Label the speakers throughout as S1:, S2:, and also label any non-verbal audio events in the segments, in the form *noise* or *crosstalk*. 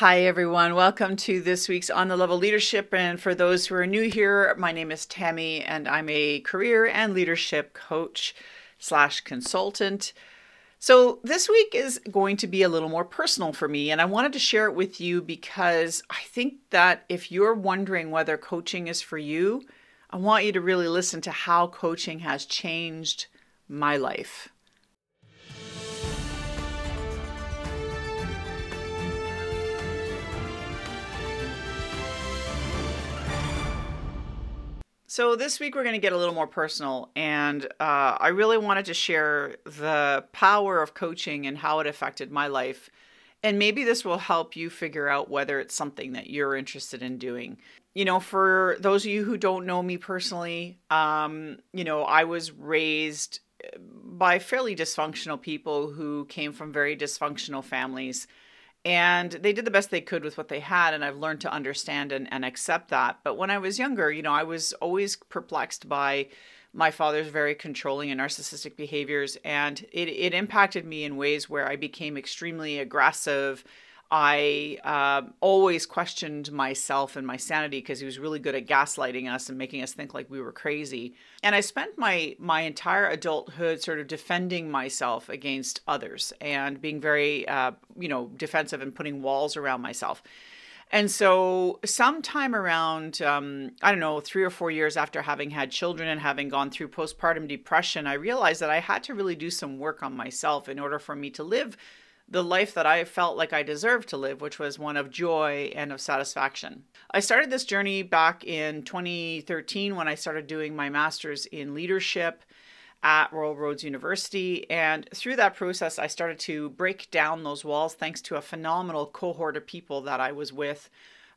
S1: Hi, everyone. Welcome to this week's On the Level Leadership. And for those who are new here, my name is Tammy, and I'm a career and leadership coach slash consultant. So, this week is going to be a little more personal for me, and I wanted to share it with you because I think that if you're wondering whether coaching is for you, I want you to really listen to how coaching has changed my life. So, this week we're going to get a little more personal, and uh, I really wanted to share the power of coaching and how it affected my life. And maybe this will help you figure out whether it's something that you're interested in doing. You know, for those of you who don't know me personally, um, you know, I was raised by fairly dysfunctional people who came from very dysfunctional families and they did the best they could with what they had and i've learned to understand and, and accept that. But when i was younger you know i was always perplexed by my father's very controlling and narcissistic behaviors and it, it impacted me in ways where i became extremely aggressive I uh, always questioned myself and my sanity because he was really good at gaslighting us and making us think like we were crazy. And I spent my my entire adulthood sort of defending myself against others and being very, uh, you know, defensive and putting walls around myself. And so, sometime around, um, I don't know, three or four years after having had children and having gone through postpartum depression, I realized that I had to really do some work on myself in order for me to live the life that I felt like I deserved to live, which was one of joy and of satisfaction. I started this journey back in 2013 when I started doing my master's in leadership at Royal Roads University. And through that process, I started to break down those walls thanks to a phenomenal cohort of people that I was with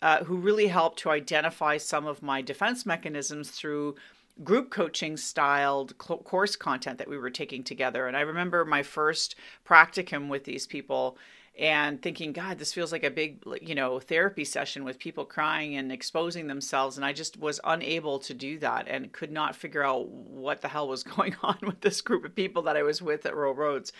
S1: uh, who really helped to identify some of my defense mechanisms through group coaching styled course content that we were taking together. And I remember my first practicum with these people and thinking, God, this feels like a big, you know, therapy session with people crying and exposing themselves. And I just was unable to do that and could not figure out what the hell was *laughs* going on with this group of people that I was with at Royal Roads.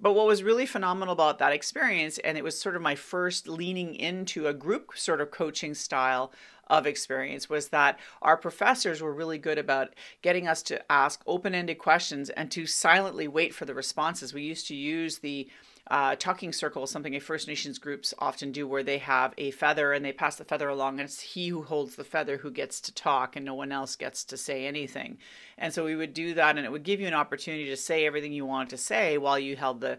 S1: But what was really phenomenal about that experience, and it was sort of my first leaning into a group sort of coaching style of experience, was that our professors were really good about getting us to ask open ended questions and to silently wait for the responses. We used to use the uh, talking circle is something a First Nations groups often do, where they have a feather and they pass the feather along, and it's he who holds the feather who gets to talk, and no one else gets to say anything. And so we would do that, and it would give you an opportunity to say everything you wanted to say while you held the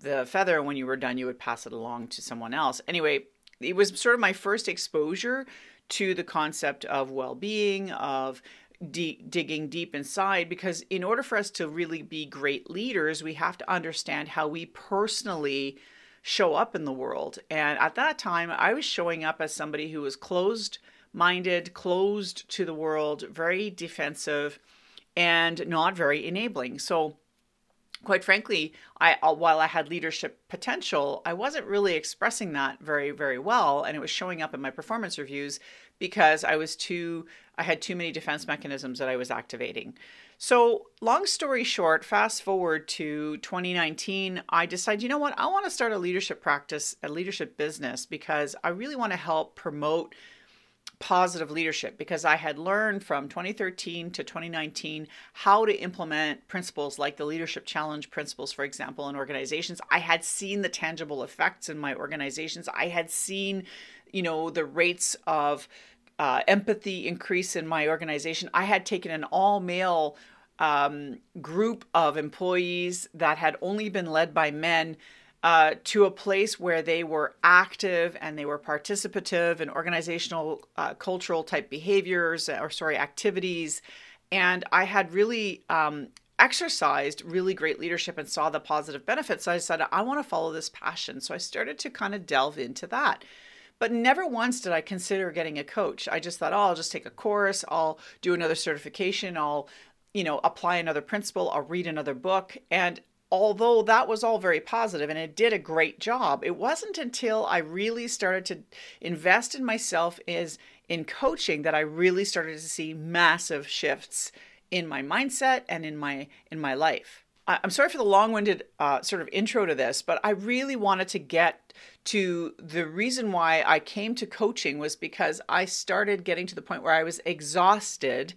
S1: the feather. And when you were done, you would pass it along to someone else. Anyway, it was sort of my first exposure to the concept of well-being, of de- digging deep inside because in order for us to really be great leaders, we have to understand how we personally show up in the world. And at that time, I was showing up as somebody who was closed minded, closed to the world, very defensive, and not very enabling. So, quite frankly, I uh, while I had leadership potential, I wasn't really expressing that very very well, and it was showing up in my performance reviews because I was too I had too many defense mechanisms that I was activating. So, long story short, fast forward to 2019, I decide, you know what? I want to start a leadership practice, a leadership business because I really want to help promote positive leadership because I had learned from 2013 to 2019 how to implement principles like the leadership challenge principles, for example, in organizations. I had seen the tangible effects in my organizations. I had seen, you know, the rates of uh, empathy increase in my organization. I had taken an all male um, group of employees that had only been led by men uh, to a place where they were active and they were participative in organizational uh, cultural type behaviors or sorry activities. And i had really um, exercised really great leadership and saw the positive benefits. So i said i want to follow this passion. So i started to kind of delve into that. But never once did I consider getting a coach. I just thought, oh, I'll just take a course, I'll do another certification, I'll, you know, apply another principle, I'll read another book. And although that was all very positive and it did a great job, it wasn't until I really started to invest in myself is in coaching that I really started to see massive shifts in my mindset and in my in my life. I'm sorry for the long winded uh, sort of intro to this, but I really wanted to get to the reason why I came to coaching was because I started getting to the point where I was exhausted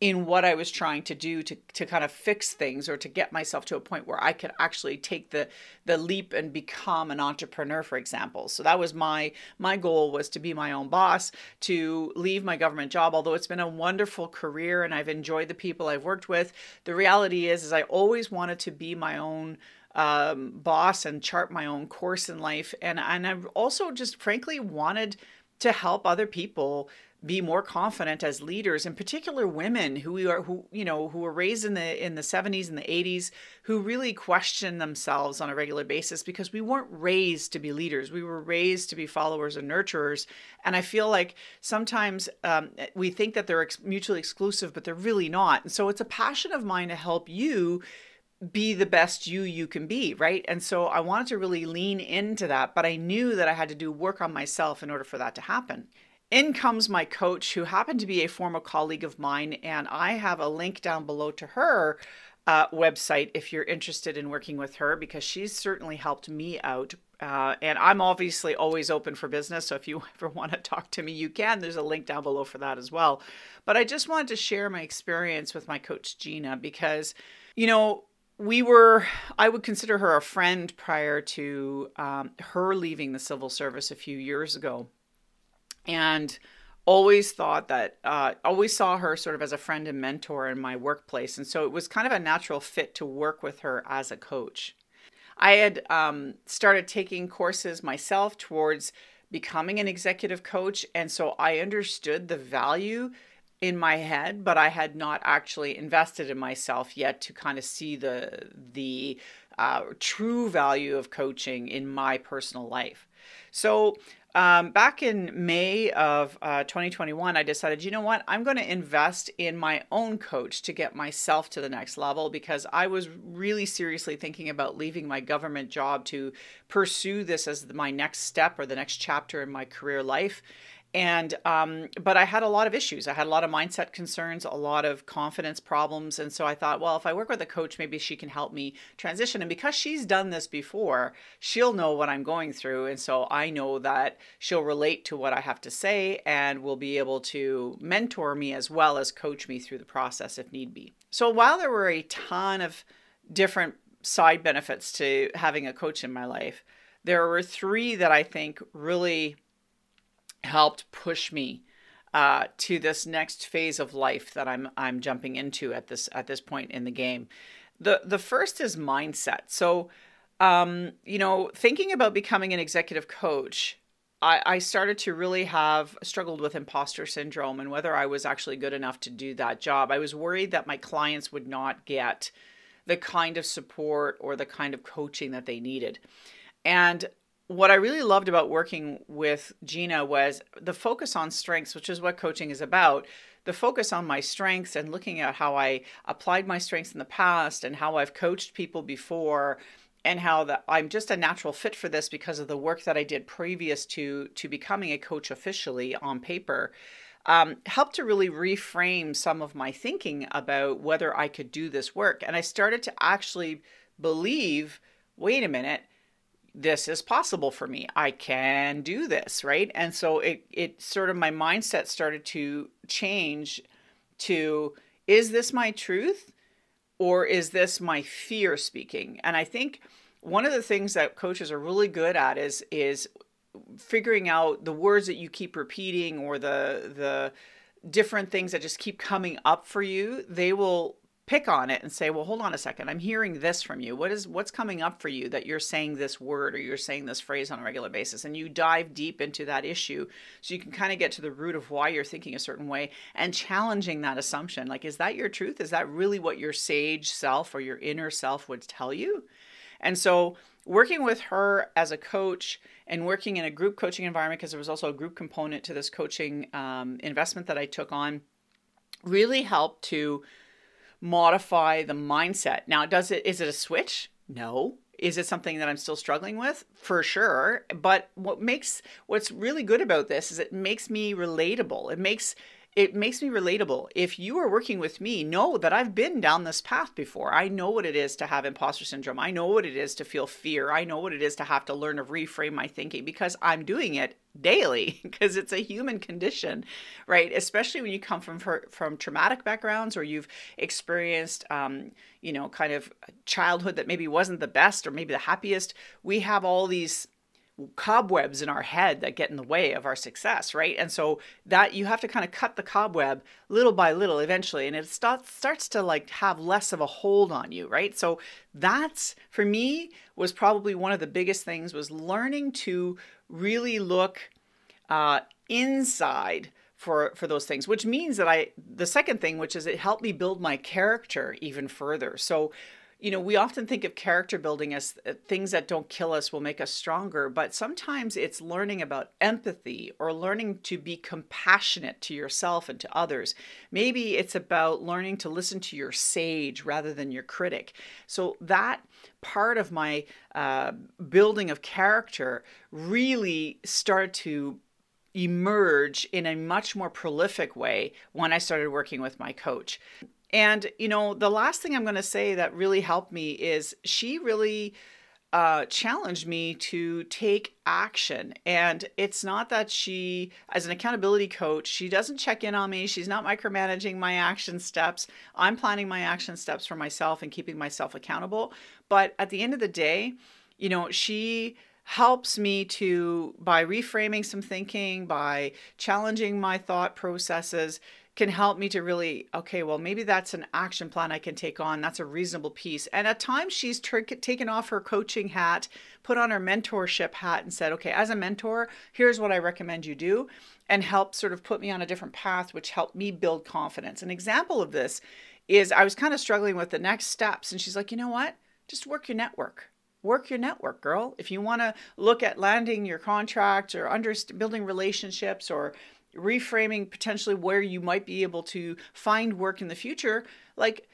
S1: in what I was trying to do to, to kind of fix things or to get myself to a point where I could actually take the the leap and become an entrepreneur, for example. So that was my my goal was to be my own boss, to leave my government job. Although it's been a wonderful career and I've enjoyed the people I've worked with, the reality is is I always wanted to be my own um, boss and chart my own course in life, and and I've also just frankly wanted to help other people be more confident as leaders in particular women who are who you know who were raised in the in the 70s and the 80s who really question themselves on a regular basis because we weren't raised to be leaders. We were raised to be followers and nurturers. And i feel like sometimes um, we think that they're ex- mutually exclusive but they're really not. And so it's a passion of mine to help you be the best you you can be right? And so i wanted to really lean into that but i knew that i had to do work on myself in order for that to happen in comes my coach, who happened to be a former colleague of mine, and I have a link down below to her uh, website if you're interested in working with her because she's certainly helped me out. Uh, and I'm obviously always open for business. So if you *laughs* ever want to talk to me, you can. There's a link down below for that as well. But I just wanted to share my experience with my coach, Gina, because, you know, we were, I would consider her a friend prior to um, her leaving the civil service a few years ago and always thought that uh, always saw her sort of as a friend and mentor in my workplace and so it was kind of a natural fit to work with her as a coach. I had um, started taking courses myself towards becoming an executive coach and so i understood the value in my head but i had not actually invested in myself yet to kind of see the the uh, true value of coaching in my personal life so um, back in May of uh, 2021, I decided, you know what, I'm going to invest in my own coach to get myself to the next level because I was really seriously thinking about leaving my government job to pursue this as my next step or the next chapter in my career life and um, but i had a lot of issues. I had a lot of mindset concerns a lot of confidence problems. And so i thought well if i work with a coach maybe she can help me transition. And because she's done this before she'll know what i'm going through. And so i know that she'll relate to what i have to say and will be able to mentor me as well as coach me through the process if need be. So while there were a ton of different side benefits to having a coach in my life there were three that i think really helped push me uh, to this next phase of life that I'm I'm jumping into at this at this point in the game. The the first is mindset. So, um, you know, thinking about becoming an executive coach, I, I started to really have struggled with imposter syndrome and whether I was actually good enough to do that job. I was worried that my clients would not get the kind of support or the kind of coaching that they needed. And what I really loved about working with Gina was the focus on strengths, which is what coaching is about. The focus on my strengths and looking at how I applied my strengths in the past and how I've coached people before and how that I'm just a natural fit for this because of the work that I did previous to to becoming a coach officially on paper. Um, helped to really reframe some of my thinking about whether I could do this work. And I started to actually believe wait a minute, this is possible for me. I can do this, right? And so it it sort of my mindset started to change to is this my truth or is this my fear speaking? And I think one of the things that coaches are really good at is is figuring out the words that you keep repeating or the the different things that just keep coming up for you. They will pick on it and say well hold on a second i'm hearing this from you. What is what's coming up for you that you're saying this word or you're saying this phrase on a regular basis? And you dive deep into that issue so you can kind of get to the root of why you're thinking a certain way and challenging that assumption. Like is that your truth? Is that really what your sage self or your inner self would tell you? And so working with her as a coach and working in a group coaching environment because there was also a group component to this coaching um, investment that i took on really helped to modify the mindset. Now, does it is it a switch? No. Is it something that I'm still struggling with? For sure. But what makes what's really good about this is it makes me relatable. It makes it makes me relatable. If you are working with me, know that I've been down this path before. I know what it is to have imposter syndrome. I know what it is to feel fear. I know what it is to have to learn to reframe my thinking because I'm doing it daily *laughs* because it's a human condition, right? Especially when you come from from traumatic backgrounds or you've experienced, um, you know, kind of childhood that maybe wasn't the best or maybe the happiest. We have all these cobwebs in our head that get in the way of our success, right? And so that you have to kind of cut the cobweb little by little eventually, and it starts starts to like have less of a hold on you, right? So that's for me was probably one of the biggest things was learning to really look uh, inside for for those things which means that i the second thing which is it helped me build my character even further so you know, we often think of character building as uh, things that don't kill us will make us stronger, but sometimes it's learning about empathy or learning to be compassionate to yourself and to others. Maybe it's about learning to listen to your sage rather than your critic. So that part of my uh, building of character really started to emerge in a much more prolific way when I started working with my coach. And, you know, the last thing I'm going to say that really helped me is she really uh, challenged me to take action. And it's not that she, as an accountability coach, she doesn't check in on me. She's not micromanaging my action steps. I'm planning my action steps for myself and keeping myself accountable. But at the end of the day, you know, she helps me to, by reframing some thinking, by challenging my thought processes, can help me to really okay well maybe that's an action plan i can take on. That's a reasonable piece. And at times she's t- taken off her coaching hat put on her mentorship hat and said okay as a mentor here's what i recommend you do and help sort of put me on a different path which helped me build confidence. An example of this is i was kind of struggling with the next steps and she's like you know what? Just work your network. Work your network girl. If you want to look at landing your contract or under building relationships or reframing potentially where you might be able to find work in the future, like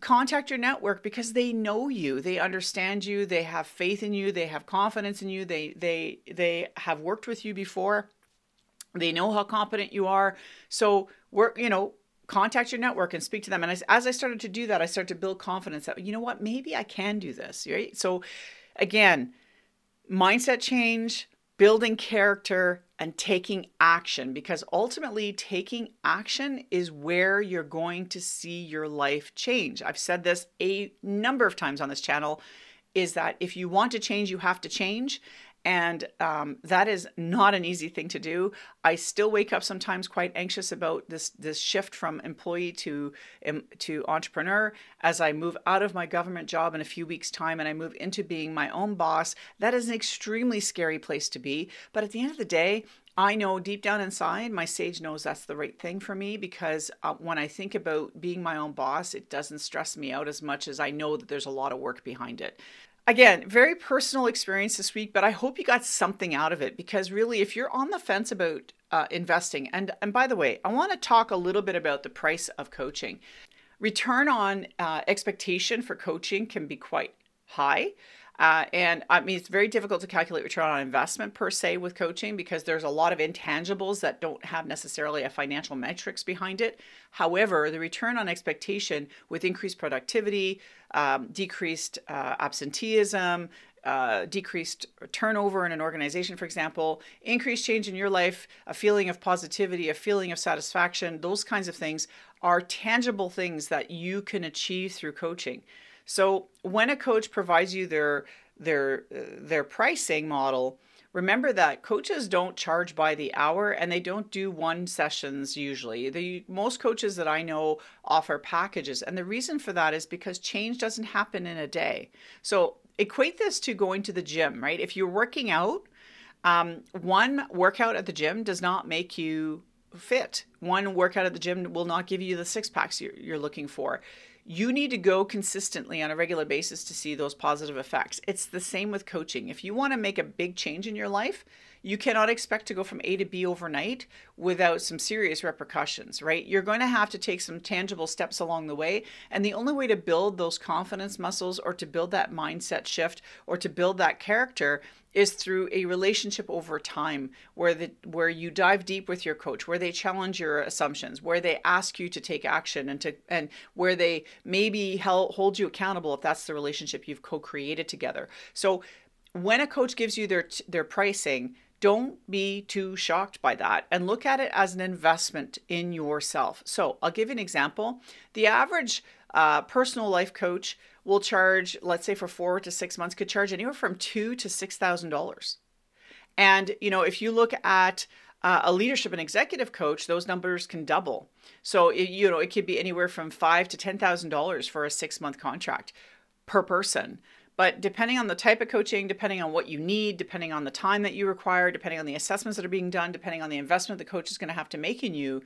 S1: contact your network because they know you they understand you they have faith in you they have confidence in you they they they have worked with you before they know how competent you are. So work you know contact your network and speak to them. And as, as i started to do that i started to build confidence that you know what maybe i can do this right? So again mindset change building character and taking action because ultimately taking action is where you're going to see your life change. I've said this a number of times on this channel is that if you want to change, you have to change and um, that is not an easy thing to do. I still wake up sometimes quite anxious about this this shift from employee to um, to entrepreneur. As I move out of my government job in a few weeks' time and I move into being my own boss, that is an extremely scary place to be. But at the end of the day, I know deep down inside, my sage knows that's the right thing for me because uh, when I think about being my own boss, it doesn't stress me out as much as I know that there's a lot of work behind it. Again, very personal experience this week, but I hope you got something out of it because really, if you're on the fence about uh, investing, and and by the way, I want to talk a little bit about the price of coaching. Return on uh, expectation for coaching can be quite high. Uh, and I mean, it's very difficult to calculate return on investment per se with coaching because there's a lot of intangibles that don't have necessarily a financial metrics behind it. However, the return on expectation with increased productivity, um, decreased uh, absenteeism, uh, decreased turnover in an organization, for example, increased change in your life, a feeling of positivity, a feeling of satisfaction, those kinds of things are tangible things that you can achieve through coaching. So when a coach provides you their their their pricing model, remember that coaches don't charge by the hour and they don't do one sessions usually. The most coaches that I know offer packages and the reason for that is because change doesn't happen in a day. So equate this to going to the gym, right? If you're working out, um, one workout at the gym does not make you fit. One workout at the gym will not give you the six packs you're, you're looking for you need to go consistently on a regular basis to see those positive effects. It's the same with coaching. If you want to make a big change in your life, you cannot expect to go from A to B overnight without some serious repercussions, right? You're going to have to take some tangible steps along the way. And the only way to build those confidence muscles or to build that mindset shift or to build that character is through a relationship over time where the where you dive deep with your coach where they challenge your assumptions where they ask you to take action and to and where they maybe help, hold you accountable if that's the relationship you've co-created together so when a coach gives you their their pricing don't be too shocked by that and look at it as an investment in yourself so i'll give you an example the average uh, personal life coach will charge, let's say for four to six months, could charge anywhere from two to six thousand dollars. And you know, if you look at uh, a leadership and executive coach, those numbers can double. So it, you know, it could be anywhere from five to ten thousand dollars for a six month contract per person. But depending on the type of coaching, depending on what you need, depending on the time that you require, depending on the assessments that are being done, depending on the investment the coach is going to have to make in you,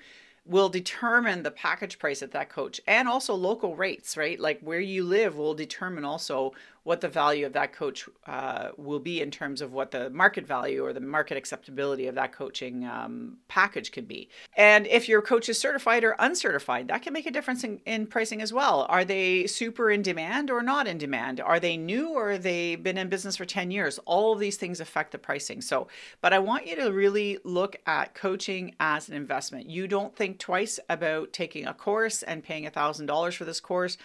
S1: will determine the package price at that coach and also local rates, right? Like where you live will determine also what the value of that coach uh, will be in terms of what the market value or the market acceptability of that coaching um, package could be. And if your coach is certified or uncertified, that can make a difference in, in pricing as well. Are they super in demand or not in demand? Are they new or have they been in business for 10 years? All of these things affect the pricing. So, but I want you to really look at coaching as an investment. You don't think twice about taking a course and paying $1,000 for this course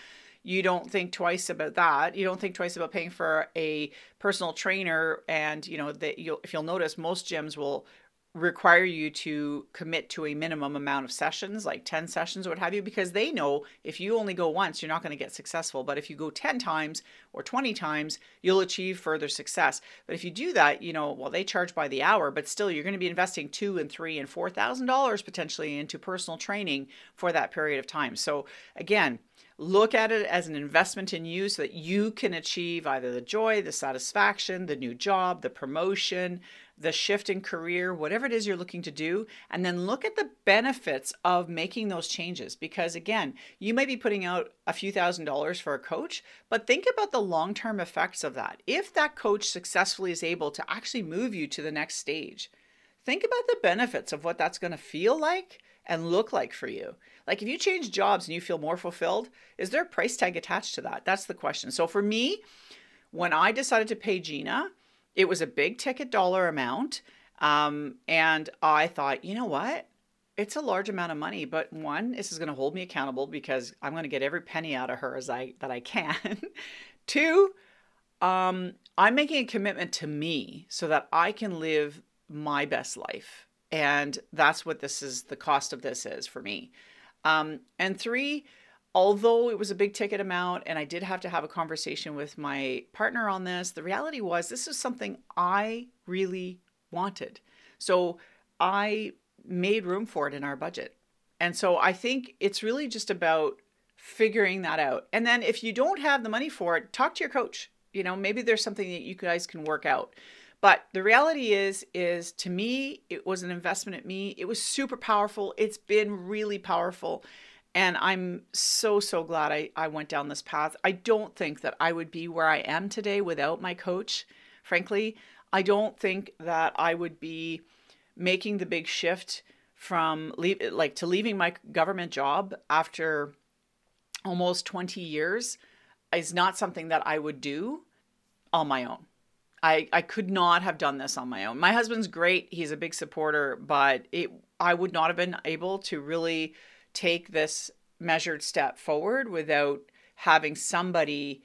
S1: you don't think twice about that. You don't think twice about paying for a personal trainer. And, you know, that you'll, if you'll notice, most gyms will require you to commit to a minimum amount of sessions, like 10 sessions or what have you, because they know if you only go once, you're not going to get successful. But if you go 10 times or 20 times, you'll achieve further success. But if you do that, you know, well, they charge by the hour, but still you're going to be investing two and three and four thousand dollars potentially into personal training for that period of time. So again, Look at it as an investment in you so that you can achieve either the joy, the satisfaction, the new job, the promotion, the shift in career, whatever it is you're looking to do. And then look at the benefits of making those changes. Because again, you may be putting out a few thousand dollars for a coach, but think about the long term effects of that. If that coach successfully is able to actually move you to the next stage, think about the benefits of what that's going to feel like and look like for you? Like if you change jobs and you feel more fulfilled, is there a price tag attached to that? That's the question. So for me, when I decided to pay Gina, it was a big ticket dollar amount. Um, and I thought, you know what? It's a large amount of money, but one, this is going to hold me accountable because I'm going to get every penny out of her as I that I can. *laughs* Two, um, I'm making a commitment to me so that I can live my best life and that's what this is the cost of this is for me. Um, and three, although it was a big ticket amount and I did have to have a conversation with my partner on this, the reality was this is something I really wanted. So I made room for it in our budget. And so I think it's really just about figuring that out. And then if you don't have the money for it, talk to your coach. You know, maybe there's something that you guys can work out. But the reality is, is to me, it was an investment at me. It was super powerful. It's been really powerful. And I'm so, so glad I, I went down this path. I don't think that I would be where I am today without my coach. Frankly, I don't think that I would be making the big shift from leave like to leaving my government job after almost 20 years is not something that I would do on my own. I, I could not have done this on my own. My husband's great. He's a big supporter, but it I would not have been able to really take this measured step forward without having somebody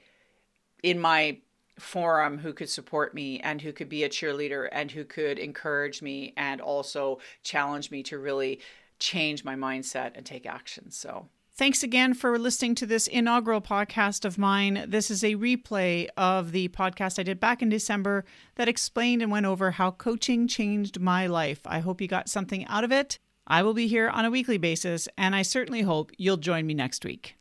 S1: in my forum who could support me and who could be a cheerleader and who could encourage me and also challenge me to really change my mindset and take action. So
S2: Thanks again for listening to this inaugural podcast of mine. This is a replay of the podcast I did back in December that explained and went over how coaching changed my life. I hope you got something out of it. I will be here on a weekly basis, and I certainly hope you'll join me next week.